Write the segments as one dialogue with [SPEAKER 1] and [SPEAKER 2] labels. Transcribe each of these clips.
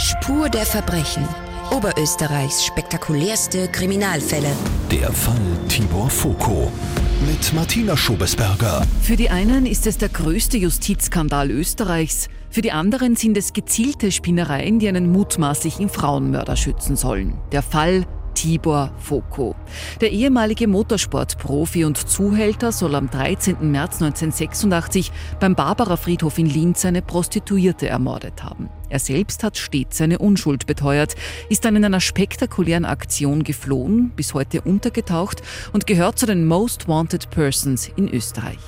[SPEAKER 1] Spur der Verbrechen. Oberösterreichs spektakulärste Kriminalfälle.
[SPEAKER 2] Der Fall Tibor Foko mit Martina Schobesberger.
[SPEAKER 3] Für die einen ist es der größte Justizskandal Österreichs. Für die anderen sind es gezielte Spinnereien, die einen mutmaßlichen Frauenmörder schützen sollen. Der Fall Tibor Foko. Der ehemalige Motorsportprofi und Zuhälter soll am 13. März 1986 beim Barbara Friedhof in Linz eine Prostituierte ermordet haben. Er selbst hat stets seine Unschuld beteuert, ist dann in einer spektakulären Aktion geflohen, bis heute untergetaucht und gehört zu den Most Wanted Persons in Österreich.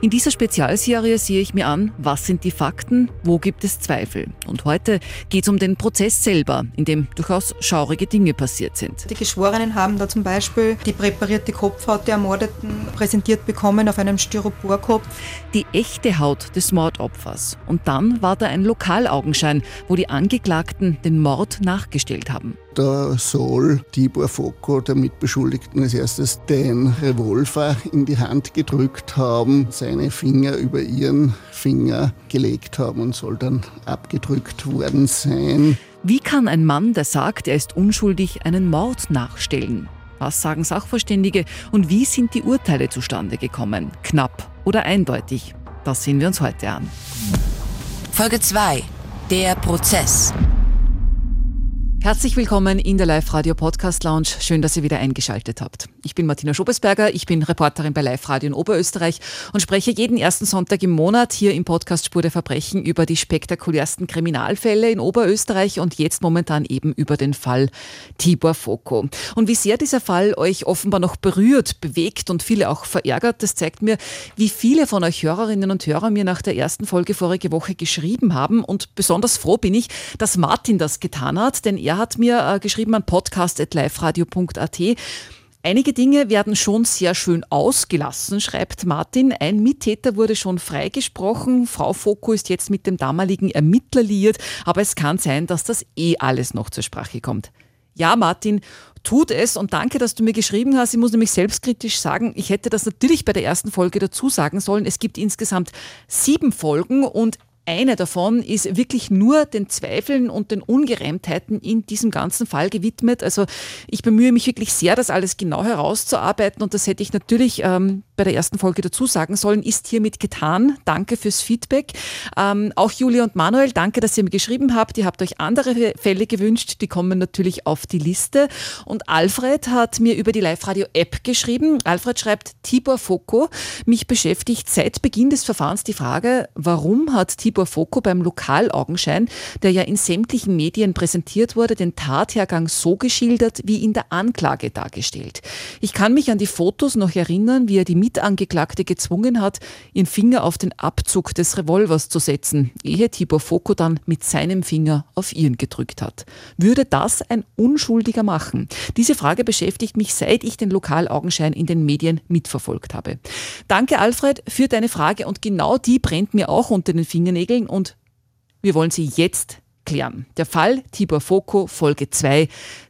[SPEAKER 3] In dieser Spezialserie sehe ich mir an, was sind die Fakten, wo gibt es Zweifel. Und heute geht es um den Prozess selber, in dem durchaus schaurige Dinge passiert sind.
[SPEAKER 4] Die Geschworenen haben da zum Beispiel die präparierte Kopfhaut der Ermordeten präsentiert bekommen auf einem Styroporkopf.
[SPEAKER 3] Die echte Haut des Mordopfers. Und dann war da ein Lokalaugenschein, wo die Angeklagten den Mord nachgestellt haben.
[SPEAKER 5] Da soll Tibor Foko, der Mitbeschuldigten, als erstes den Revolver in die Hand gedrückt haben, seine Finger über ihren Finger gelegt haben und soll dann abgedrückt worden sein.
[SPEAKER 3] Wie kann ein Mann, der sagt, er ist unschuldig, einen Mord nachstellen? Was sagen Sachverständige und wie sind die Urteile zustande gekommen? Knapp oder eindeutig? Das sehen wir uns heute an.
[SPEAKER 1] Folge 2. Der Prozess.
[SPEAKER 3] Herzlich willkommen in der Live-Radio Podcast Lounge. Schön, dass ihr wieder eingeschaltet habt. Ich bin Martina Schobesberger, ich bin Reporterin bei Live-Radio in Oberösterreich und spreche jeden ersten Sonntag im Monat hier im Podcast Spur der Verbrechen über die spektakulärsten Kriminalfälle in Oberösterreich und jetzt momentan eben über den Fall Tibor Foko. Und wie sehr dieser Fall euch offenbar noch berührt, bewegt und viele auch verärgert, das zeigt mir, wie viele von euch Hörerinnen und Hörer mir nach der ersten Folge vorige Woche geschrieben haben und besonders froh bin ich, dass Martin das getan hat, denn er hat mir äh, geschrieben an podcast.liferadio.at. Einige Dinge werden schon sehr schön ausgelassen, schreibt Martin. Ein Mittäter wurde schon freigesprochen. Frau Foko ist jetzt mit dem damaligen Ermittler liiert, aber es kann sein, dass das eh alles noch zur Sprache kommt. Ja, Martin, tut es und danke, dass du mir geschrieben hast. Ich muss nämlich selbstkritisch sagen, ich hätte das natürlich bei der ersten Folge dazu sagen sollen. Es gibt insgesamt sieben Folgen und eine davon ist wirklich nur den Zweifeln und den Ungereimtheiten in diesem ganzen Fall gewidmet. Also ich bemühe mich wirklich sehr, das alles genau herauszuarbeiten und das hätte ich natürlich ähm, bei der ersten Folge dazu sagen sollen, ist hiermit getan. Danke fürs Feedback. Ähm, auch Julia und Manuel, danke, dass ihr mir geschrieben habt. Ihr habt euch andere Fälle gewünscht, die kommen natürlich auf die Liste. Und Alfred hat mir über die Live-Radio-App geschrieben. Alfred schreibt, Tibor Foko, mich beschäftigt seit Beginn des Verfahrens die Frage, warum hat Tibor Tibor Foko beim Lokalaugenschein, der ja in sämtlichen Medien präsentiert wurde, den Tathergang so geschildert wie in der Anklage dargestellt. Ich kann mich an die Fotos noch erinnern, wie er die Mitangeklagte gezwungen hat, ihren Finger auf den Abzug des Revolvers zu setzen, ehe Tibor Foko dann mit seinem Finger auf ihren gedrückt hat. Würde das ein Unschuldiger machen? Diese Frage beschäftigt mich, seit ich den Lokalaugenschein in den Medien mitverfolgt habe. Danke, Alfred, für deine Frage und genau die brennt mir auch unter den Fingernägeln regeln und wir wollen sie jetzt klären. Der Fall Tibor Foko, Folge 2,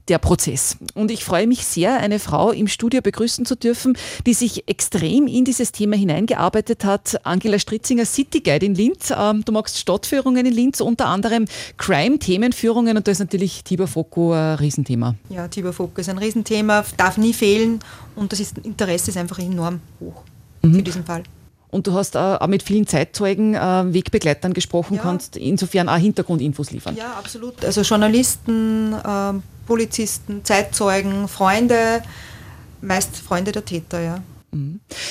[SPEAKER 3] der Prozess. Und ich freue mich sehr, eine Frau im Studio begrüßen zu dürfen, die sich extrem in dieses Thema hineingearbeitet hat. Angela Stritzinger, City Guide in Linz. Ähm, du magst Stadtführungen in Linz, unter anderem Crime-Themenführungen und da ist natürlich Tibor Foko ein Riesenthema.
[SPEAKER 4] Ja, Tibor Foko ist ein Riesenthema, darf nie fehlen und das ist, Interesse ist einfach enorm hoch mhm. für diesen Fall.
[SPEAKER 3] Und du hast auch mit vielen Zeitzeugen, äh, Wegbegleitern gesprochen, ja. kannst insofern auch Hintergrundinfos liefern.
[SPEAKER 4] Ja, absolut. Also Journalisten, äh, Polizisten, Zeitzeugen, Freunde, meist Freunde der Täter, ja.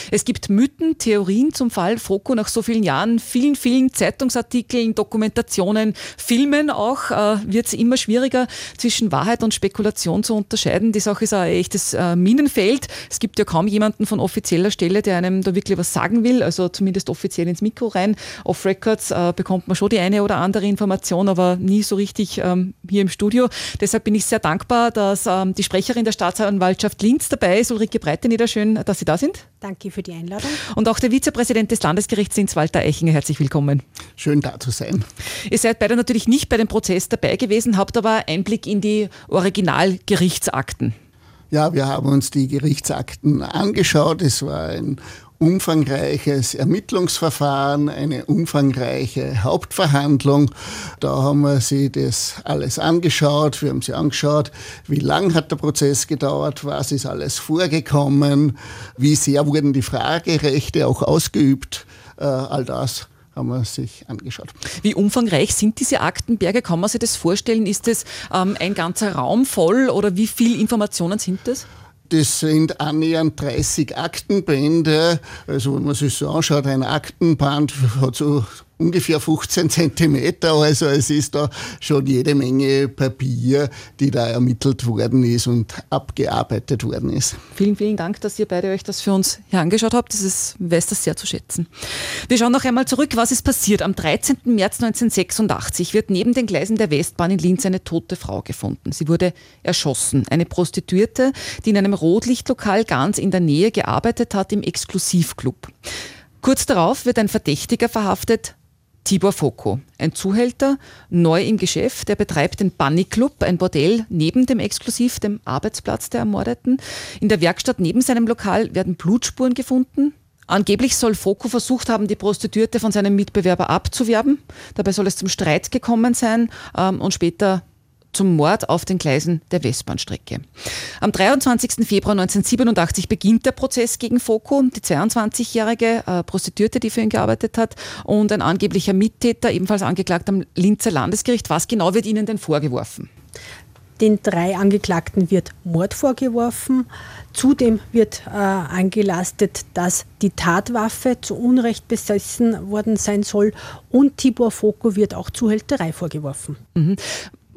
[SPEAKER 3] Es gibt Mythen, Theorien zum Fall Foko nach so vielen Jahren, vielen, vielen Zeitungsartikeln, Dokumentationen, Filmen auch, äh, wird es immer schwieriger zwischen Wahrheit und Spekulation zu unterscheiden. Die Sache ist ein echtes äh, Minenfeld. Es gibt ja kaum jemanden von offizieller Stelle, der einem da wirklich was sagen will, also zumindest offiziell ins Mikro rein. Off Records äh, bekommt man schon die eine oder andere Information, aber nie so richtig ähm, hier im Studio. Deshalb bin ich sehr dankbar, dass ähm, die Sprecherin der Staatsanwaltschaft Linz dabei ist, Ulrike Breiteneder. Schön, dass Sie da sind sind.
[SPEAKER 6] Danke für die Einladung.
[SPEAKER 3] Und auch der Vizepräsident des Landesgerichts Linz, Walter Eichinger, herzlich willkommen.
[SPEAKER 5] Schön da zu sein.
[SPEAKER 3] Ihr seid beide natürlich nicht bei dem Prozess dabei gewesen, habt aber Einblick in die Originalgerichtsakten.
[SPEAKER 5] Ja, wir haben uns die Gerichtsakten angeschaut. Es war ein umfangreiches Ermittlungsverfahren, eine umfangreiche Hauptverhandlung. Da haben wir sie das alles angeschaut. Wir haben sie angeschaut, wie lang hat der Prozess gedauert, was ist alles vorgekommen, wie sehr wurden die Fragerechte auch ausgeübt. Äh, all das haben wir sich angeschaut.
[SPEAKER 3] Wie umfangreich sind diese Aktenberge? Kann man sich das vorstellen? Ist das ähm, ein ganzer Raum voll oder wie viele Informationen sind das?
[SPEAKER 5] Das sind annähernd 30 Aktenbände. Also wenn man sich so anschaut, ein Aktenband hat so ungefähr 15 Zentimeter. Also es ist da schon jede Menge Papier, die da ermittelt worden ist und abgearbeitet worden ist.
[SPEAKER 3] Vielen, vielen Dank, dass ihr beide euch das für uns hier angeschaut habt. Das ist, weiß das sehr zu schätzen. Wir schauen noch einmal zurück, was ist passiert. Am 13. März 1986 wird neben den Gleisen der Westbahn in Linz eine tote Frau gefunden. Sie wurde erschossen. Eine Prostituierte, die in einem Rotlichtlokal ganz in der Nähe gearbeitet hat, im Exklusivclub. Kurz darauf wird ein Verdächtiger verhaftet, Tibor Foko, ein Zuhälter, neu im Geschäft, der betreibt den Bunny Club, ein Bordell neben dem Exklusiv, dem Arbeitsplatz der Ermordeten. In der Werkstatt neben seinem Lokal werden Blutspuren gefunden. Angeblich soll Foko versucht haben, die Prostituierte von seinem Mitbewerber abzuwerben. Dabei soll es zum Streit gekommen sein ähm, und später zum Mord auf den Gleisen der Westbahnstrecke. Am 23. Februar 1987 beginnt der Prozess gegen Foko, die 22-jährige äh, Prostituierte, die für ihn gearbeitet hat, und ein angeblicher Mittäter, ebenfalls angeklagt am Linzer Landesgericht. Was genau wird Ihnen denn vorgeworfen?
[SPEAKER 6] Den drei Angeklagten wird Mord vorgeworfen. Zudem wird äh, angelastet, dass die Tatwaffe zu Unrecht besessen worden sein soll und Tibor Foko wird auch Zuhälterei vorgeworfen.
[SPEAKER 3] Mhm.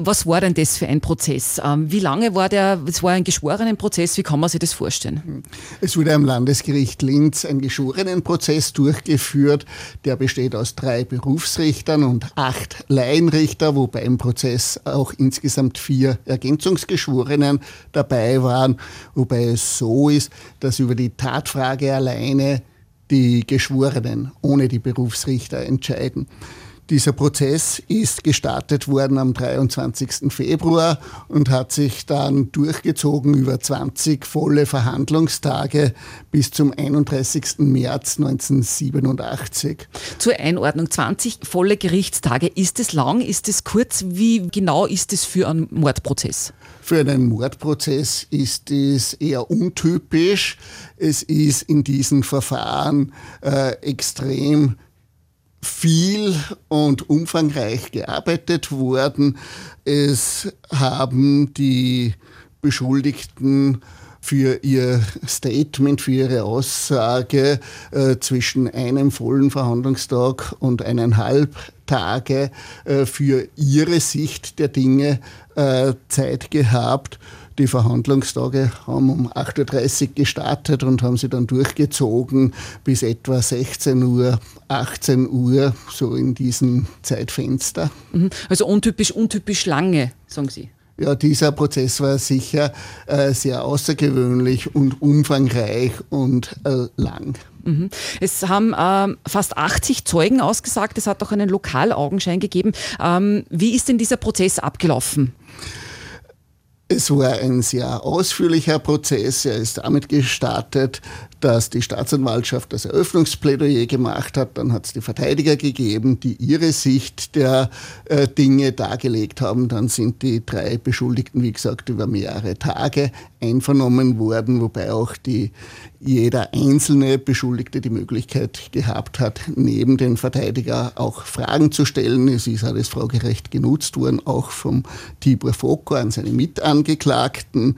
[SPEAKER 3] Was war denn das für ein Prozess? Ähm, wie lange war der, es war ein geschworenen Prozess, wie kann man sich das vorstellen?
[SPEAKER 5] Es wurde am Landesgericht Linz ein geschworenen Prozess durchgeführt, der besteht aus drei Berufsrichtern und acht Laienrichter, wobei im Prozess auch insgesamt vier Ergänzungsgeschworenen dabei waren, wobei es so ist, dass über die Tatfrage alleine die Geschworenen ohne die Berufsrichter entscheiden. Dieser Prozess ist gestartet worden am 23. Februar und hat sich dann durchgezogen über 20 volle Verhandlungstage bis zum 31. März 1987.
[SPEAKER 3] Zur Einordnung, 20 volle Gerichtstage. Ist es lang, ist es kurz? Wie genau ist es für einen Mordprozess?
[SPEAKER 5] Für einen Mordprozess ist es eher untypisch. Es ist in diesen Verfahren äh, extrem viel und umfangreich gearbeitet worden. Es haben die Beschuldigten für ihr Statement, für ihre Aussage äh, zwischen einem vollen Verhandlungstag und eineinhalb Tage äh, für ihre Sicht der Dinge äh, Zeit gehabt. Die Verhandlungstage haben um 8.30 Uhr gestartet und haben sie dann durchgezogen bis etwa 16 Uhr, 18 Uhr, so in diesem Zeitfenster.
[SPEAKER 3] Mhm. Also untypisch, untypisch lange, sagen Sie.
[SPEAKER 5] Ja, dieser Prozess war sicher äh, sehr außergewöhnlich und umfangreich und äh, lang.
[SPEAKER 3] Mhm. Es haben ähm, fast 80 Zeugen ausgesagt. Es hat auch einen Lokalaugenschein gegeben. Ähm, wie ist denn dieser Prozess abgelaufen?
[SPEAKER 5] Es war ein sehr ausführlicher Prozess. Er ist damit gestartet, dass die Staatsanwaltschaft das Eröffnungsplädoyer gemacht hat. Dann hat es die Verteidiger gegeben, die ihre Sicht der äh, Dinge dargelegt haben. Dann sind die drei Beschuldigten, wie gesagt, über mehrere Tage einvernommen worden, wobei auch die, jeder einzelne Beschuldigte die Möglichkeit gehabt hat, neben den Verteidiger auch Fragen zu stellen. Es ist alles Fragerecht genutzt worden, auch vom Tibor Foko an seine Mitangeklagten.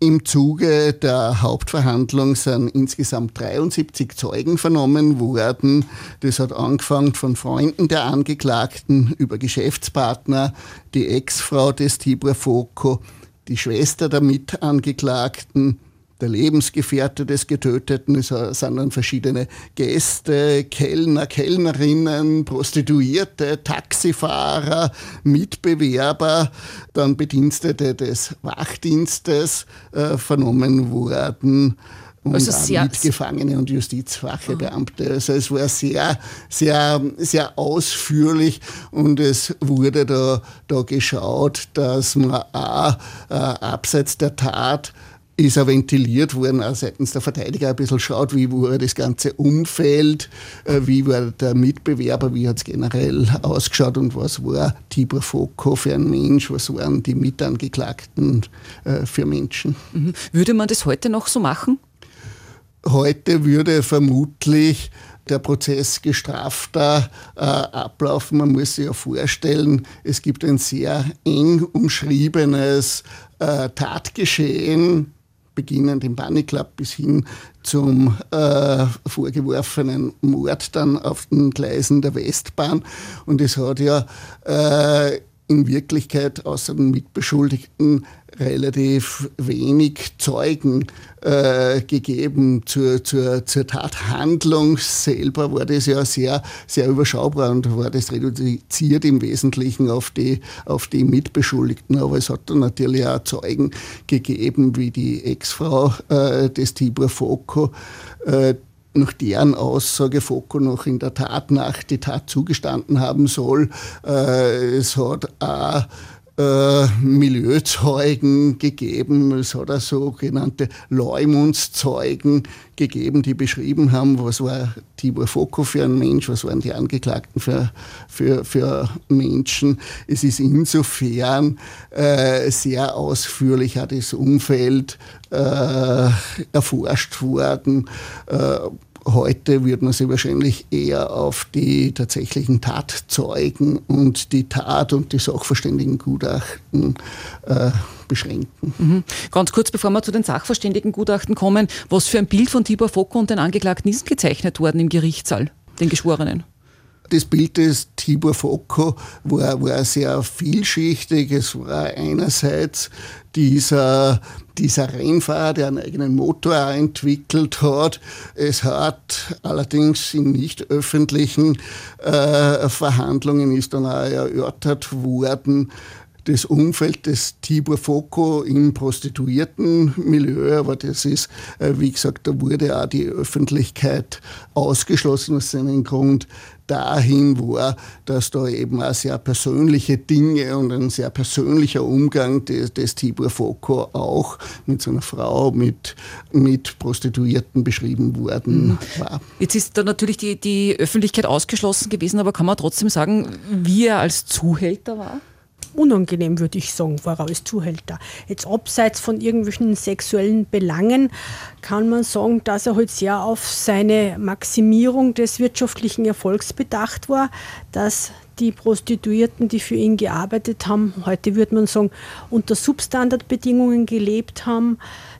[SPEAKER 5] Im Zuge der Hauptverhandlung sind insgesamt 73 Zeugen vernommen worden. Das hat angefangen von Freunden der Angeklagten über Geschäftspartner, die Ex-Frau des Tibor Foko, die Schwester der Mitangeklagten, der Lebensgefährte des Getöteten. Es sind dann verschiedene Gäste, Kellner, Kellnerinnen, Prostituierte, Taxifahrer, Mitbewerber, dann Bedienstete des Wachdienstes äh, vernommen worden und also sehr Mitgefangene und Justizwachebeamte. Also es war sehr, sehr, sehr ausführlich und es wurde da, da geschaut, dass man auch, äh, abseits der Tat ist er ventiliert worden, auch seitens der Verteidiger ein bisschen schaut, wie war das ganze Umfeld, äh, wie war der Mitbewerber, wie hat es generell ausgeschaut und was war Tibor Foko für ein Mensch, was waren die Mitangeklagten äh, für Menschen.
[SPEAKER 3] Mhm. Würde man das heute noch so machen?
[SPEAKER 5] Heute würde vermutlich der Prozess gestrafter äh, ablaufen. Man muss sich ja vorstellen, es gibt ein sehr eng umschriebenes äh, Tatgeschehen beginnend im Bunny Club bis hin zum äh, vorgeworfenen Mord dann auf den Gleisen der Westbahn. Und es hat ja äh, in Wirklichkeit außer den Mitbeschuldigten relativ wenig Zeugen äh, gegeben zur, zur, zur Tathandlung selber war das ja sehr, sehr überschaubar und war das reduziert im Wesentlichen auf die, auf die Mitbeschuldigten. Aber es hat dann natürlich auch Zeugen gegeben, wie die Ex-Frau äh, des Tibor Foko, äh, nach deren Aussage Foko noch in der Tat nach die Tat zugestanden haben soll. Äh, es hat auch äh, Milieuzeugen gegeben, es hat auch sogenannte Leumundszeugen gegeben, die beschrieben haben, was war Tibor Foko für ein Mensch, was waren die Angeklagten für, für, für Menschen. Es ist insofern äh, sehr ausführlich auch das Umfeld äh, erforscht worden. Äh, Heute wird man sich wahrscheinlich eher auf die tatsächlichen Tatzeugen und die Tat- und die Sachverständigengutachten äh, beschränken.
[SPEAKER 3] Mhm. Ganz kurz, bevor wir zu den Sachverständigengutachten kommen, was für ein Bild von Tibor Foko und den Angeklagten ist gezeichnet worden im Gerichtssaal, den Geschworenen?
[SPEAKER 5] Das Bild des Tibor Foko war, war sehr vielschichtig. Es war einerseits dieser, dieser Rennfahrer, der einen eigenen Motor entwickelt hat. Es hat allerdings in nicht öffentlichen äh, Verhandlungen ist dann auch erörtert worden, das Umfeld des Tibor Foko im Prostituiertenmilieu, aber das ist, äh, wie gesagt, da wurde auch die Öffentlichkeit ausgeschlossen aus seinem Grund dahin war, dass da eben auch sehr persönliche Dinge und ein sehr persönlicher Umgang des, des Tibor Foko auch mit seiner Frau, mit, mit Prostituierten beschrieben worden mhm. war.
[SPEAKER 3] Jetzt ist da natürlich die, die Öffentlichkeit ausgeschlossen gewesen, aber kann man trotzdem sagen, wie er als Zuhälter war?
[SPEAKER 6] Unangenehm, würde ich sagen, war er als Zuhälter. Jetzt abseits von irgendwelchen sexuellen Belangen kann man sagen, dass er halt sehr auf seine Maximierung des wirtschaftlichen Erfolgs bedacht war, dass die Prostituierten, die für ihn gearbeitet haben, heute würde man sagen, unter Substandardbedingungen gelebt haben.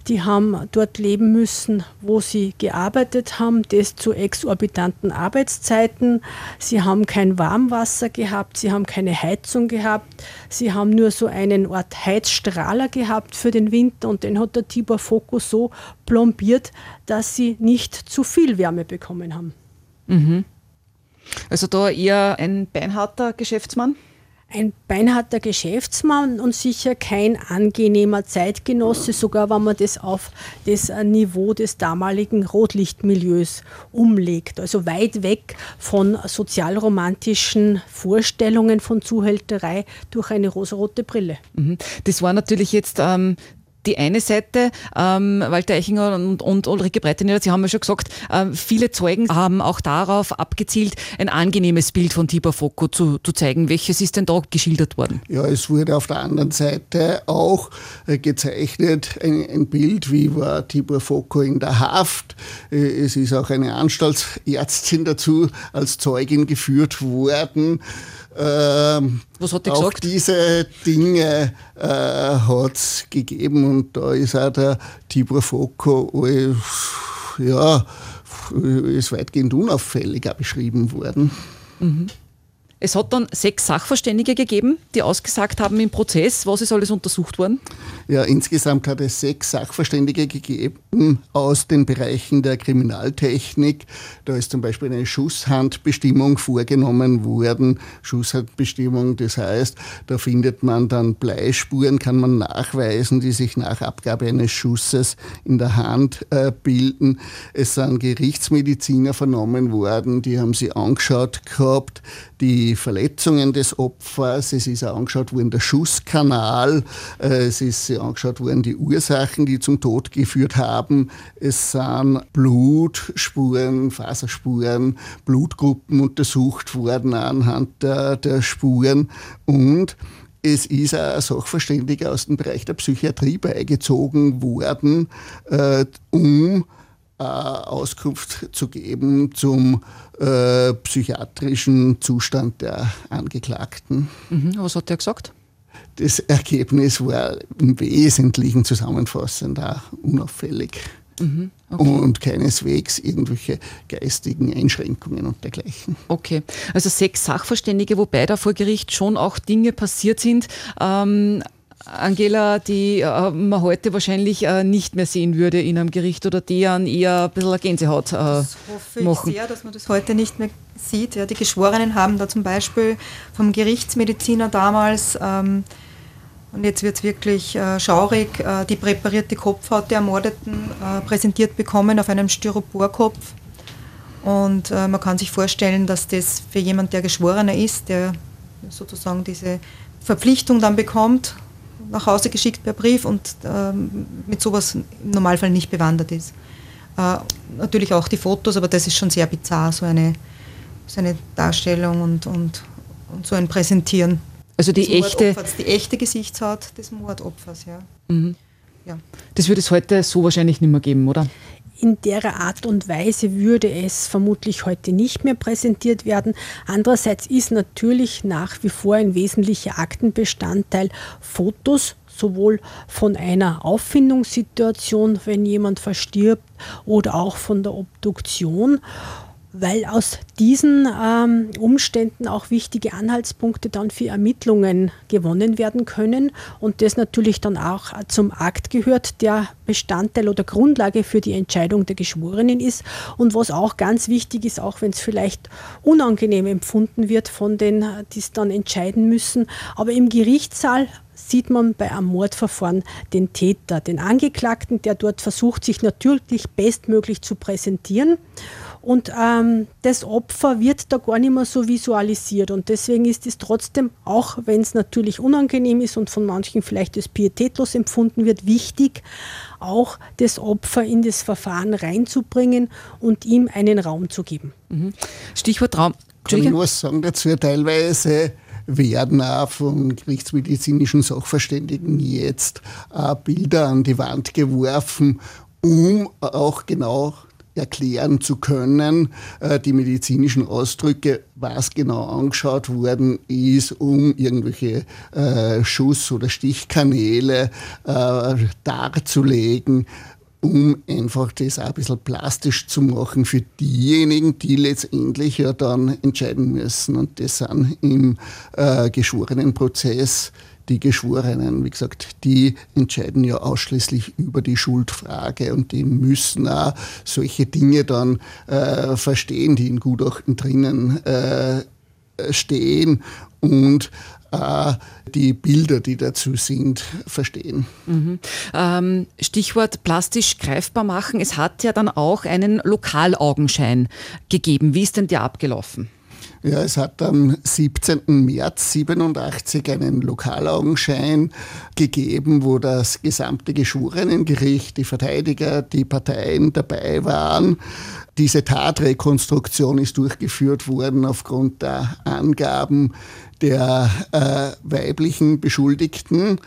[SPEAKER 6] Die haben dort leben müssen, wo sie gearbeitet haben, das zu exorbitanten Arbeitszeiten. Sie haben kein Warmwasser gehabt, sie haben keine Heizung gehabt, sie haben nur so einen Art Heizstrahler gehabt für den Winter und den hat der Tibor Foko so plombiert, dass sie nicht zu viel Wärme bekommen haben.
[SPEAKER 3] Mhm. Also da eher ein beinharter Geschäftsmann?
[SPEAKER 6] Ein beinharter Geschäftsmann und sicher kein angenehmer Zeitgenosse, sogar wenn man das auf das Niveau des damaligen Rotlichtmilieus umlegt. Also weit weg von sozialromantischen Vorstellungen von Zuhälterei durch eine rosarote Brille.
[SPEAKER 3] Mhm. Das war natürlich jetzt ähm, die eine Seite, ähm, Walter Eichinger und, und Ulrike Breitner, Sie haben ja schon gesagt, äh, viele Zeugen haben auch darauf abgezielt, ein angenehmes Bild von Tibor Foko zu, zu zeigen. Welches ist denn da geschildert worden?
[SPEAKER 5] Ja, es wurde auf der anderen Seite auch äh, gezeichnet, ein, ein, Bild, wie war Tibor Foko in der Haft. Äh, es ist auch eine Anstaltsärztin dazu als Zeugin geführt worden. Ähm,
[SPEAKER 3] Was hat die
[SPEAKER 5] auch
[SPEAKER 3] gesagt?
[SPEAKER 5] diese Dinge äh, hat es gegeben und da ist auch der Tibor Foko ja, ist weitgehend unauffällig auch beschrieben worden.
[SPEAKER 3] Mhm. Es hat dann sechs Sachverständige gegeben, die ausgesagt haben im Prozess. Was ist alles untersucht worden?
[SPEAKER 5] Ja, insgesamt hat es sechs Sachverständige gegeben aus den Bereichen der Kriminaltechnik. Da ist zum Beispiel eine Schusshandbestimmung vorgenommen worden. Schusshandbestimmung, das heißt, da findet man dann Bleispuren, kann man nachweisen, die sich nach Abgabe eines Schusses in der Hand äh, bilden. Es sind Gerichtsmediziner vernommen worden, die haben sie angeschaut gehabt, die die Verletzungen des Opfers, es ist auch angeschaut worden der Schusskanal, äh, es ist angeschaut worden die Ursachen, die zum Tod geführt haben. Es sind Blutspuren, Faserspuren, Blutgruppen untersucht worden anhand der, der Spuren. Und es ist ein Sachverständiger aus dem Bereich der Psychiatrie beigezogen worden, äh, um äh, Auskunft zu geben zum äh, psychiatrischen Zustand der Angeklagten.
[SPEAKER 3] Mhm, was hat er gesagt?
[SPEAKER 5] Das Ergebnis war im Wesentlichen zusammenfassend auch unauffällig. Mhm, okay. Und keineswegs irgendwelche geistigen Einschränkungen und dergleichen.
[SPEAKER 3] Okay, also sechs Sachverständige, wobei da vor Gericht schon auch Dinge passiert sind, ähm, Angela, die äh, man heute wahrscheinlich äh, nicht mehr sehen würde in einem Gericht oder die an eher ein bisschen Gänsehaut äh, das hoffe ich machen.
[SPEAKER 4] sehr, dass man das heute nicht mehr sieht. Ja, die Geschworenen haben da zum Beispiel vom Gerichtsmediziner damals ähm, und jetzt wird es wirklich äh, schaurig, äh, die präparierte Kopfhaut der Ermordeten äh, präsentiert bekommen auf einem Styroporkopf. Und äh, man kann sich vorstellen, dass das für jemand, der Geschworener ist, der sozusagen diese Verpflichtung dann bekommt, nach Hause geschickt per Brief und ähm, mit sowas im Normalfall nicht bewandert ist. Äh, natürlich auch die Fotos, aber das ist schon sehr bizarr, so eine, so eine Darstellung und, und, und so ein Präsentieren.
[SPEAKER 3] Also die echte.
[SPEAKER 4] Die echte Gesichtshaut des Mordopfers, ja.
[SPEAKER 3] Mhm. ja. Das würde es heute so wahrscheinlich nicht mehr geben, oder?
[SPEAKER 6] In der Art und Weise würde es vermutlich heute nicht mehr präsentiert werden. Andererseits ist natürlich nach wie vor ein wesentlicher Aktenbestandteil Fotos sowohl von einer Auffindungssituation, wenn jemand verstirbt, oder auch von der Obduktion weil aus diesen ähm, Umständen auch wichtige Anhaltspunkte dann für Ermittlungen gewonnen werden können und das natürlich dann auch zum Akt gehört, der Bestandteil oder Grundlage für die Entscheidung der Geschworenen ist. Und was auch ganz wichtig ist, auch wenn es vielleicht unangenehm empfunden wird von denen, die es dann entscheiden müssen, aber im Gerichtssaal sieht man bei einem Mordverfahren den Täter, den Angeklagten, der dort versucht, sich natürlich bestmöglich zu präsentieren und ähm, das Opfer wird da gar nicht mehr so visualisiert. Und deswegen ist es trotzdem, auch wenn es natürlich unangenehm ist und von manchen vielleicht als pietätlos empfunden wird, wichtig, auch das Opfer in das Verfahren reinzubringen und ihm einen Raum zu geben.
[SPEAKER 3] Mhm. Stichwort Raum.
[SPEAKER 5] Kann ich was sagen dazu? Teilweise werden auch von gerichtsmedizinischen Sachverständigen jetzt Bilder an die Wand geworfen, um auch genau erklären zu können, äh, die medizinischen Ausdrücke, was genau angeschaut worden ist, um irgendwelche äh, Schuss- oder Stichkanäle äh, darzulegen, um einfach das auch ein bisschen plastisch zu machen für diejenigen, die letztendlich ja dann entscheiden müssen. Und das sind im geschworenen Prozess die Geschworenen, wie gesagt, die entscheiden ja ausschließlich über die Schuldfrage und die müssen auch solche Dinge dann äh, verstehen, die in Gutachten drinnen äh, stehen und äh, die Bilder, die dazu sind, verstehen.
[SPEAKER 3] Mhm. Ähm, Stichwort plastisch greifbar machen. Es hat ja dann auch einen Lokalaugenschein gegeben. Wie ist denn der abgelaufen?
[SPEAKER 5] Ja, es hat am 17. März 87 einen Lokalaugenschein gegeben, wo das gesamte Geschworenengericht, die Verteidiger, die Parteien dabei waren. Diese Tatrekonstruktion ist durchgeführt worden aufgrund der Angaben der äh, weiblichen Beschuldigten.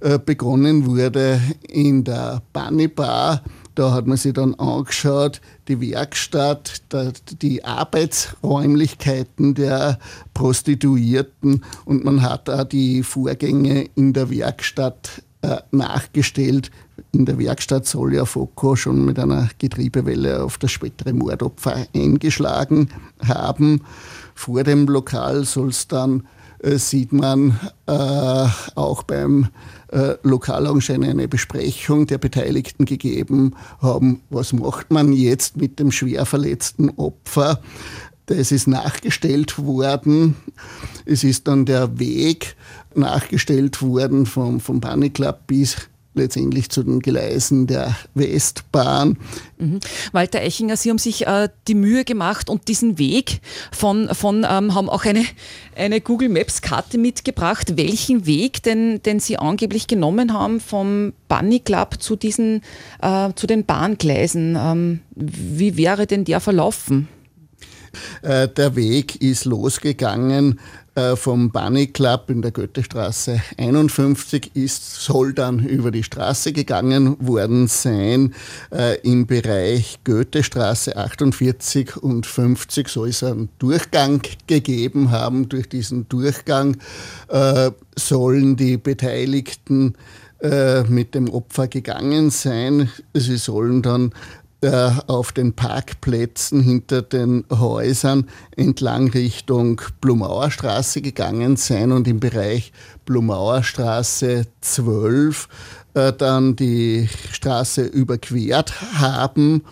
[SPEAKER 5] Äh, begonnen wurde in der Bunny Bar da hat man sich dann angeschaut, die Werkstatt, die Arbeitsräumlichkeiten der Prostituierten und man hat auch die Vorgänge in der Werkstatt äh, nachgestellt. In der Werkstatt soll ja Foko schon mit einer Getriebewelle auf das spätere Mordopfer eingeschlagen haben. Vor dem Lokal soll es dann äh, sieht man äh, auch beim äh, Lokalaugenschein eine Besprechung der Beteiligten gegeben haben. Was macht man jetzt mit dem schwer verletzten Opfer? Das ist nachgestellt worden. Es ist dann der Weg nachgestellt worden vom, vom Bunny Club bis letztendlich zu den Gleisen der Westbahn.
[SPEAKER 3] Mhm. Walter Eichinger, Sie haben sich äh, die Mühe gemacht und diesen Weg von, von ähm, haben auch eine, eine Google Maps Karte mitgebracht, welchen Weg denn, den Sie angeblich genommen haben vom Bunny Club zu diesen, äh, zu den Bahngleisen. Ähm, wie wäre denn der verlaufen?
[SPEAKER 5] Äh, der Weg ist losgegangen vom Bunny Club in der Goethestraße 51 ist, soll dann über die Straße gegangen worden sein. Äh, Im Bereich Goethestraße 48 und 50 soll es einen Durchgang gegeben haben. Durch diesen Durchgang äh, sollen die Beteiligten äh, mit dem Opfer gegangen sein. Sie sollen dann äh, auf den Parkplätzen hinter den Häusern entlang Richtung Blumauer Straße gegangen sein und im Bereich Blumauer Straße 12 äh, dann die Straße überquert haben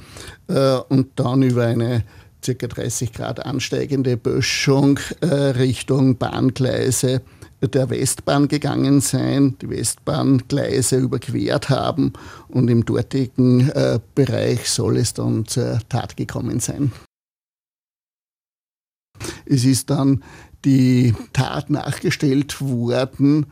[SPEAKER 5] äh, und dann über eine ca. 30 Grad ansteigende Böschung Richtung Bahngleise der Westbahn gegangen sein, die Westbahngleise überquert haben und im dortigen äh, Bereich soll es dann zur Tat gekommen sein. Es ist dann die Tat nachgestellt worden,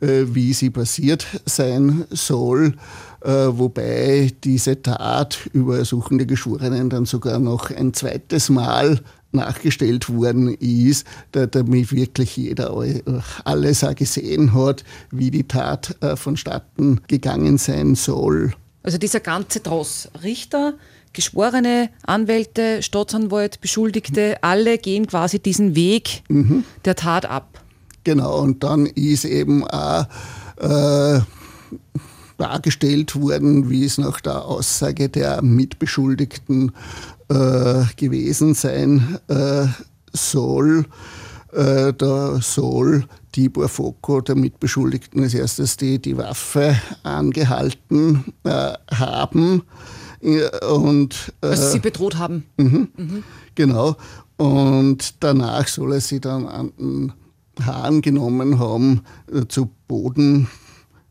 [SPEAKER 5] äh, wie sie passiert sein soll, äh, wobei diese Tat über Ersuchen Geschworenen dann sogar noch ein zweites Mal nachgestellt worden ist, damit wirklich jeder alles auch gesehen hat, wie die Tat äh, vonstatten gegangen sein soll.
[SPEAKER 3] Also dieser ganze Tross, Richter, Geschworene, Anwälte, Staatsanwalt, Beschuldigte, alle gehen quasi diesen Weg mhm. der Tat ab.
[SPEAKER 5] Genau, und dann ist eben auch äh, dargestellt worden, wie es nach der Aussage der Mitbeschuldigten äh, gewesen sein äh, soll. Äh, da soll Tibor Foko, der Mitbeschuldigten, als erstes die, die Waffe angehalten äh, haben.
[SPEAKER 3] Und, also sie bedroht haben.
[SPEAKER 5] Mhm, mhm. Genau. Und danach soll er sie dann an den Haaren genommen haben, zu Boden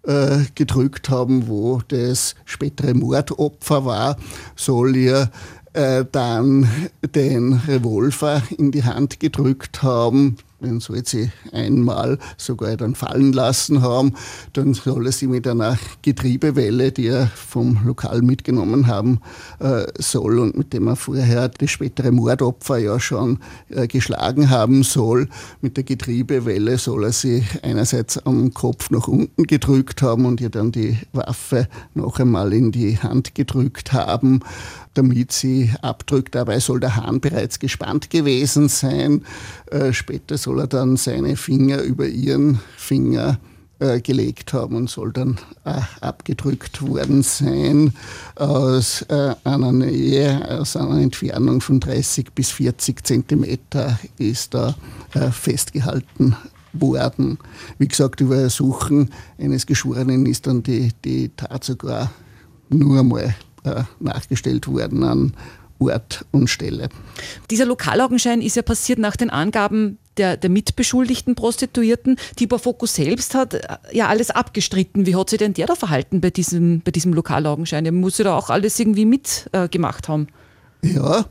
[SPEAKER 5] äh, gedrückt haben, wo das spätere Mordopfer war, soll ihr äh, dann den Revolver in die Hand gedrückt haben, den soll sie einmal sogar dann fallen lassen haben. Dann soll er sie mit einer Getriebewelle, die er vom Lokal mitgenommen haben äh, soll und mit dem er vorher das spätere Mordopfer ja schon äh, geschlagen haben soll, mit der Getriebewelle soll er sie einerseits am Kopf nach unten gedrückt haben und ihr dann die Waffe noch einmal in die Hand gedrückt haben damit sie abdrückt. Dabei soll der Hahn bereits gespannt gewesen sein. Äh, später soll er dann seine Finger über ihren Finger äh, gelegt haben und soll dann äh, abgedrückt worden sein aus einer Nähe, aus einer Entfernung von 30 bis 40 Zentimeter ist da festgehalten worden. Wie gesagt, über Ersuchen eines Geschworenen ist dann die, die Tat sogar nur einmal nachgestellt worden an Ort und Stelle.
[SPEAKER 3] Dieser Lokalaugenschein ist ja passiert nach den Angaben der, der mitbeschuldigten Prostituierten. Tibor Fokus selbst hat äh, ja alles abgestritten. Wie hat sich denn der da verhalten bei diesem, bei diesem Lokalaugenschein? Er muss ja da auch alles irgendwie mitgemacht äh, haben.
[SPEAKER 5] Ja,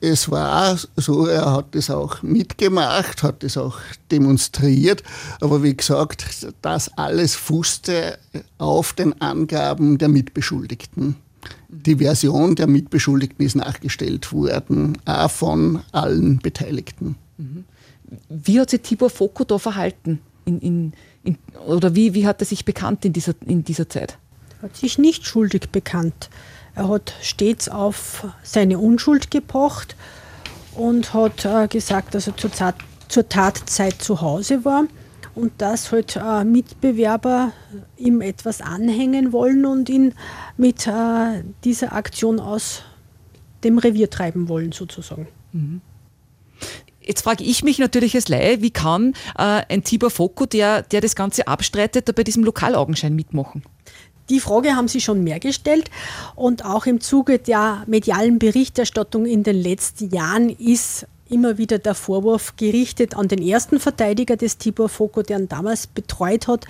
[SPEAKER 5] es war so, er hat das auch mitgemacht, hat das auch demonstriert, aber wie gesagt, das alles fußte auf den Angaben der Mitbeschuldigten. Die Version der Mitbeschuldigten ist nachgestellt worden, auch von allen Beteiligten.
[SPEAKER 3] Wie hat sich Tibor Foko da verhalten? In, in, in, oder wie, wie hat er sich bekannt in dieser, in dieser Zeit?
[SPEAKER 6] Er hat sich nicht schuldig bekannt. Er hat stets auf seine Unschuld gepocht und hat äh, gesagt, dass er zur, Tat, zur Tatzeit zu Hause war und dass halt äh, Mitbewerber ihm etwas anhängen wollen und ihn mit äh, dieser Aktion aus dem Revier treiben wollen, sozusagen. Mhm.
[SPEAKER 3] Jetzt frage ich mich natürlich als Laie, wie kann äh, ein Tibor Foko, der, der das Ganze abstreitet, da bei diesem Lokalaugenschein mitmachen?
[SPEAKER 6] Die Frage haben Sie schon mehr gestellt und auch im Zuge der medialen Berichterstattung in den letzten Jahren ist immer wieder der Vorwurf gerichtet an den ersten Verteidiger des Tibor Foko, der ihn damals betreut hat,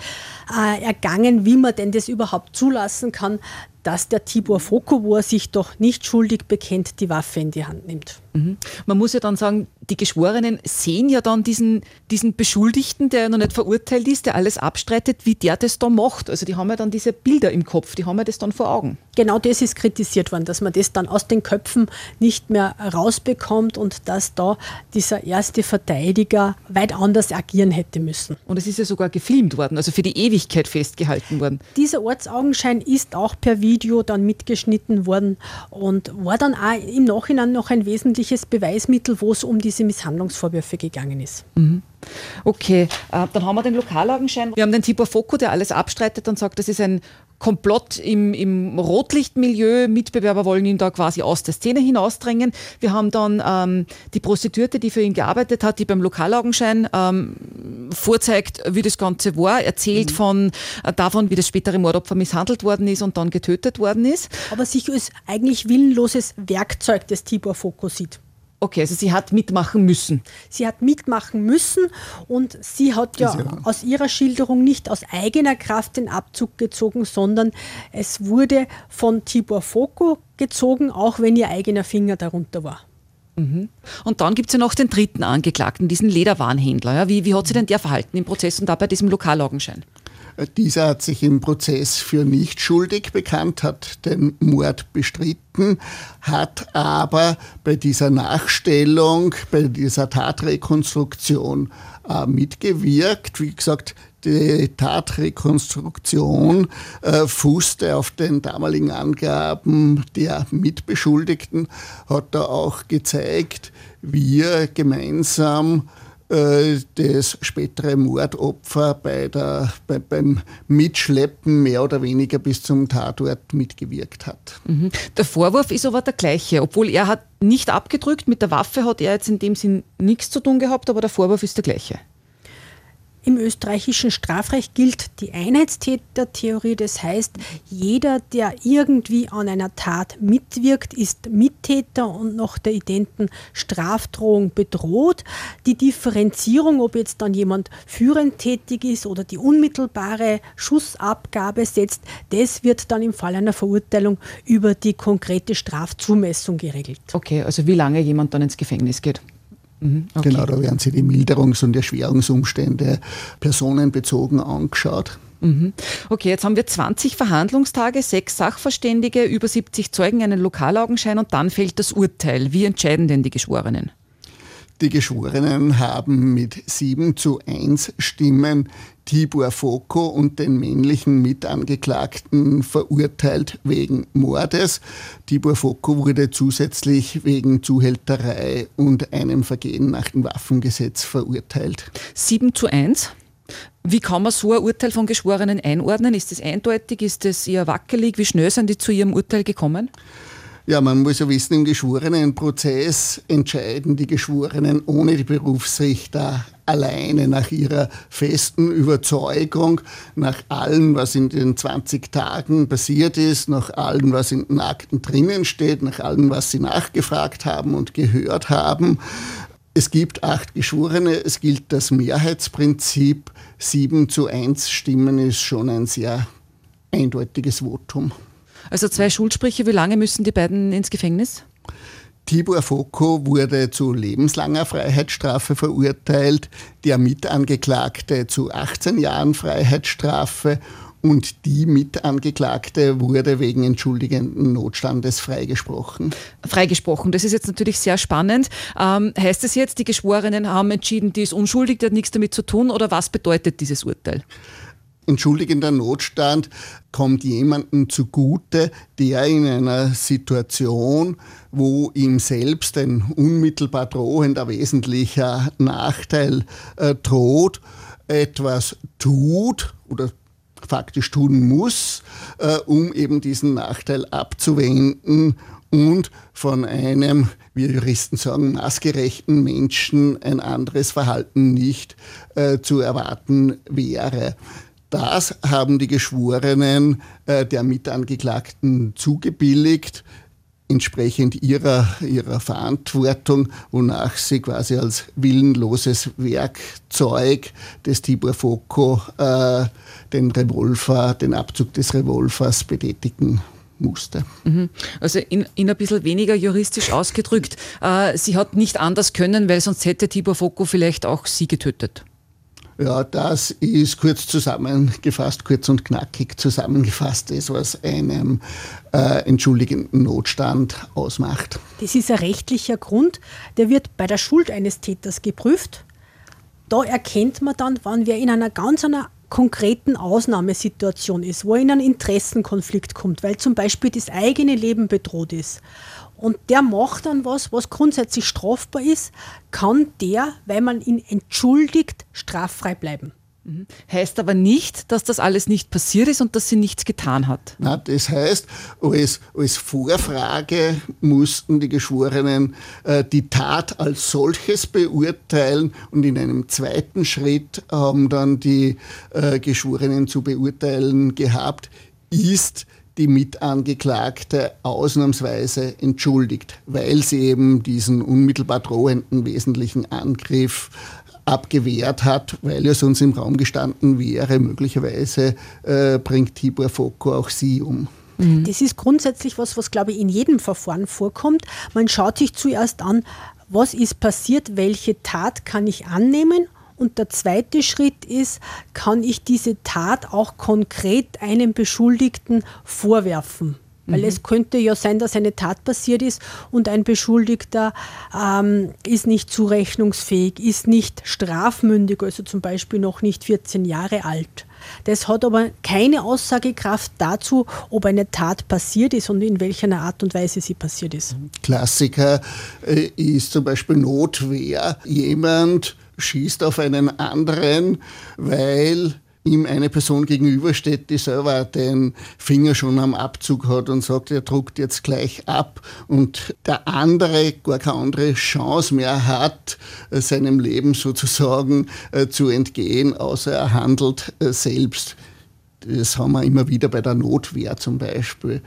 [SPEAKER 6] äh, ergangen, wie man denn das überhaupt zulassen kann, dass der Tibor Foko, wo er sich doch nicht schuldig bekennt, die Waffe in die Hand nimmt.
[SPEAKER 3] Mhm. Man muss ja dann sagen, die Geschworenen sehen ja dann diesen, diesen Beschuldigten, der ja noch nicht verurteilt ist, der alles abstreitet, wie der das da macht. Also die haben ja dann diese Bilder im Kopf, die haben ja das dann vor Augen.
[SPEAKER 6] Genau das ist kritisiert worden, dass man das dann aus den Köpfen nicht mehr rausbekommt und dass da dieser erste Verteidiger weit anders agieren hätte müssen.
[SPEAKER 3] Und es ist ja sogar gefilmt worden, also für die Ewigkeit festgehalten worden.
[SPEAKER 6] Dieser Ortsaugenschein ist auch per Video dann mitgeschnitten worden und war dann auch im Nachhinein noch ein wesentliches Beweismittel, wo es um diese Misshandlungsvorwürfe gegangen ist.
[SPEAKER 3] Mhm. Okay, äh, dann haben wir den Lokalaugenschein. Wir haben den Tibor Foko, der alles abstreitet und sagt, das ist ein Komplott im, im Rotlichtmilieu. Mitbewerber wollen ihn da quasi aus der Szene hinausdrängen. Wir haben dann ähm, die Prostituierte, die für ihn gearbeitet hat, die beim Lokalaugenschein ähm, vorzeigt, wie das Ganze war, erzählt mhm. von, äh, davon, wie das spätere Mordopfer misshandelt worden ist und dann getötet worden ist.
[SPEAKER 6] Aber sich als eigentlich willenloses Werkzeug des Tibor Foko sieht.
[SPEAKER 3] Okay, also sie hat mitmachen müssen.
[SPEAKER 6] Sie hat mitmachen müssen und sie hat ja, ja aus ihrer Schilderung nicht aus eigener Kraft den Abzug gezogen, sondern es wurde von Tibor Foko gezogen, auch wenn ihr eigener Finger darunter war.
[SPEAKER 3] Mhm. Und dann gibt es ja noch den dritten Angeklagten, diesen Lederwarenhändler. Ja, wie, wie hat sich denn der verhalten im Prozess und da bei diesem Lokalaugenschein?
[SPEAKER 5] Dieser hat sich im Prozess für nicht schuldig bekannt, hat den Mord bestritten, hat aber bei dieser Nachstellung, bei dieser Tatrekonstruktion äh, mitgewirkt. Wie gesagt, die Tatrekonstruktion äh, fußte auf den damaligen Angaben der Mitbeschuldigten, hat da auch gezeigt, wie er gemeinsam das spätere Mordopfer bei der, bei, beim Mitschleppen mehr oder weniger bis zum Tatort mitgewirkt hat.
[SPEAKER 3] Mhm. Der Vorwurf ist aber der gleiche, obwohl er hat nicht abgedrückt, mit der Waffe hat er jetzt in dem Sinn nichts zu tun gehabt, aber der Vorwurf ist der gleiche.
[SPEAKER 6] Im österreichischen Strafrecht gilt die Einheitstätertheorie. Das heißt, jeder, der irgendwie an einer Tat mitwirkt, ist Mittäter und nach der identen Strafdrohung bedroht. Die Differenzierung, ob jetzt dann jemand führend tätig ist oder die unmittelbare Schussabgabe setzt, das wird dann im Fall einer Verurteilung über die konkrete Strafzumessung geregelt.
[SPEAKER 3] Okay, also wie lange jemand dann ins Gefängnis geht.
[SPEAKER 5] Mhm, okay. Genau, da werden sich die Milderungs- und Erschwerungsumstände personenbezogen angeschaut.
[SPEAKER 3] Mhm. Okay, jetzt haben wir 20 Verhandlungstage, sechs Sachverständige, über 70 Zeugen, einen Lokalaugenschein und dann fällt das Urteil. Wie entscheiden denn die Geschworenen?
[SPEAKER 5] Die Geschworenen haben mit 7 zu 1 Stimmen Tibor Foko und den männlichen Mitangeklagten verurteilt wegen Mordes. Tibor Foko wurde zusätzlich wegen Zuhälterei und einem Vergehen nach dem Waffengesetz verurteilt.
[SPEAKER 3] 7 zu 1? Wie kann man so ein Urteil von Geschworenen einordnen? Ist das eindeutig? Ist das eher wackelig? Wie schnell sind die zu ihrem Urteil gekommen?
[SPEAKER 5] Ja, man muss ja wissen, im Geschworenenprozess entscheiden die Geschworenen ohne die Berufsrichter alleine nach ihrer festen Überzeugung, nach allem, was in den 20 Tagen passiert ist, nach allem, was in den Akten drinnen steht, nach allem, was sie nachgefragt haben und gehört haben. Es gibt acht Geschworene, es gilt das Mehrheitsprinzip. Sieben zu eins Stimmen ist schon ein sehr eindeutiges Votum.
[SPEAKER 3] Also zwei Schuldsprüche, wie lange müssen die beiden ins Gefängnis?
[SPEAKER 5] Tibor Foko wurde zu lebenslanger Freiheitsstrafe verurteilt, der Mitangeklagte zu 18 Jahren Freiheitsstrafe und die Mitangeklagte wurde wegen entschuldigenden Notstandes freigesprochen.
[SPEAKER 3] Freigesprochen, das ist jetzt natürlich sehr spannend. Ähm, heißt es jetzt, die Geschworenen haben entschieden, die ist unschuldig, die hat nichts damit zu tun oder was bedeutet dieses Urteil?
[SPEAKER 5] Entschuldigender Notstand kommt jemandem zugute, der in einer Situation, wo ihm selbst ein unmittelbar drohender wesentlicher Nachteil äh, droht, etwas tut oder faktisch tun muss, äh, um eben diesen Nachteil abzuwenden und von einem, wie Juristen sagen, maßgerechten Menschen ein anderes Verhalten nicht äh, zu erwarten wäre. Das haben die Geschworenen äh, der Mitangeklagten zugebilligt. entsprechend ihrer, ihrer Verantwortung, wonach sie quasi als willenloses Werkzeug des Tibor Foco äh, den Revolver, den Abzug des Revolvers betätigen musste.
[SPEAKER 3] Mhm. Also in, in ein bisschen weniger juristisch ausgedrückt, äh, sie hat nicht anders können, weil sonst hätte Tibor Foco vielleicht auch sie getötet.
[SPEAKER 5] Ja, das ist kurz zusammengefasst, kurz und knackig zusammengefasst, das, was einem äh, entschuldigenden Notstand ausmacht.
[SPEAKER 6] Das ist ein rechtlicher Grund, der wird bei der Schuld eines Täters geprüft. Da erkennt man dann, wann wer in einer ganz einer konkreten Ausnahmesituation ist, wo in einen Interessenkonflikt kommt, weil zum Beispiel das eigene Leben bedroht ist und der macht dann was, was grundsätzlich strafbar ist, kann der, weil man ihn entschuldigt, straffrei bleiben.
[SPEAKER 3] Mhm. Heißt aber nicht, dass das alles nicht passiert ist und dass sie nichts getan hat.
[SPEAKER 5] Na, das heißt, als, als Vorfrage mussten die Geschworenen äh, die Tat als solches beurteilen und in einem zweiten Schritt haben dann die äh, Geschworenen zu beurteilen gehabt, ist die Mitangeklagte ausnahmsweise entschuldigt, weil sie eben diesen unmittelbar drohenden wesentlichen Angriff abgewehrt hat, weil es uns im Raum gestanden wäre, möglicherweise äh, bringt Tibor Foko auch sie um.
[SPEAKER 6] Mhm. Das ist grundsätzlich was, was glaube ich in jedem Verfahren vorkommt. Man schaut sich zuerst an, was ist passiert, welche Tat kann ich annehmen und der zweite Schritt ist, kann ich diese Tat auch konkret einem Beschuldigten vorwerfen? Weil mhm. es könnte ja sein, dass eine Tat passiert ist und ein Beschuldigter ähm, ist nicht zurechnungsfähig, ist nicht strafmündig, also zum Beispiel noch nicht 14 Jahre alt. Das hat aber keine Aussagekraft dazu, ob eine Tat passiert ist und in welcher Art und Weise sie passiert ist.
[SPEAKER 5] Klassiker äh, ist zum Beispiel Notwehr. Jemand schießt auf einen anderen, weil ihm eine Person gegenübersteht, die selber den Finger schon am Abzug hat und sagt, er druckt jetzt gleich ab und der andere gar keine andere Chance mehr hat, seinem Leben sozusagen äh, zu entgehen, außer er handelt äh, selbst. Das haben wir immer wieder bei der Notwehr zum Beispiel.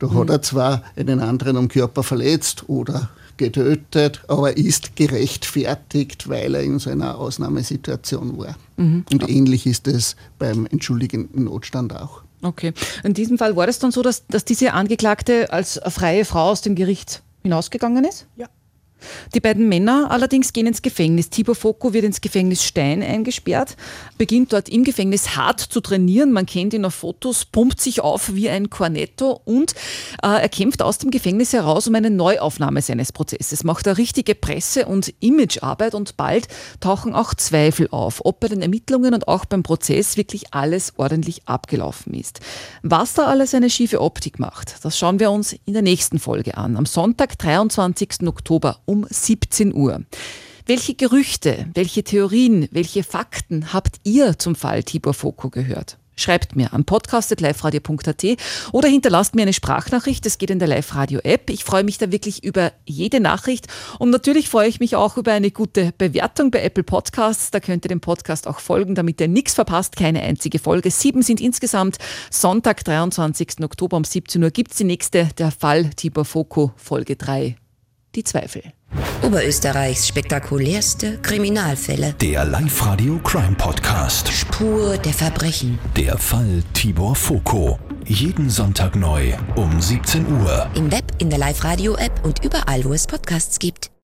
[SPEAKER 5] Da mhm. hat er zwar einen anderen am Körper verletzt oder getötet, aber ist gerechtfertigt, weil er in so einer Ausnahmesituation war. Mhm. Und ähnlich ist es beim entschuldigenden Notstand auch.
[SPEAKER 3] Okay. In diesem Fall war es dann so, dass, dass diese Angeklagte als freie Frau aus dem Gericht hinausgegangen ist?
[SPEAKER 6] Ja.
[SPEAKER 3] Die beiden Männer allerdings gehen ins Gefängnis. Tibor Foko wird ins Gefängnis Stein eingesperrt, beginnt dort im Gefängnis hart zu trainieren. Man kennt ihn auf Fotos, pumpt sich auf wie ein Cornetto und äh, er kämpft aus dem Gefängnis heraus um eine Neuaufnahme seines Prozesses, macht eine richtige Presse- und Imagearbeit und bald tauchen auch Zweifel auf, ob bei den Ermittlungen und auch beim Prozess wirklich alles ordentlich abgelaufen ist. Was da alles eine schiefe Optik macht, das schauen wir uns in der nächsten Folge an. Am Sonntag, 23. Oktober um 17 Uhr. Welche Gerüchte, welche Theorien, welche Fakten habt ihr zum Fall Tibor Foko gehört? Schreibt mir an podcast.liferadio.at oder hinterlasst mir eine Sprachnachricht. Das geht in der Live-Radio-App. Ich freue mich da wirklich über jede Nachricht. Und natürlich freue ich mich auch über eine gute Bewertung bei Apple Podcasts. Da könnt ihr dem Podcast auch folgen, damit ihr nichts verpasst. Keine einzige Folge. Sieben sind insgesamt. Sonntag, 23. Oktober um 17 Uhr gibt es die nächste. Der Fall Tibor Foko, Folge 3. Die Zweifel.
[SPEAKER 1] Oberösterreichs spektakulärste Kriminalfälle.
[SPEAKER 2] Der Live-Radio Crime Podcast.
[SPEAKER 1] Spur der Verbrechen.
[SPEAKER 2] Der Fall Tibor Foko. Jeden Sonntag neu um 17 Uhr.
[SPEAKER 1] Im Web, in der Live-Radio-App und überall, wo es Podcasts gibt.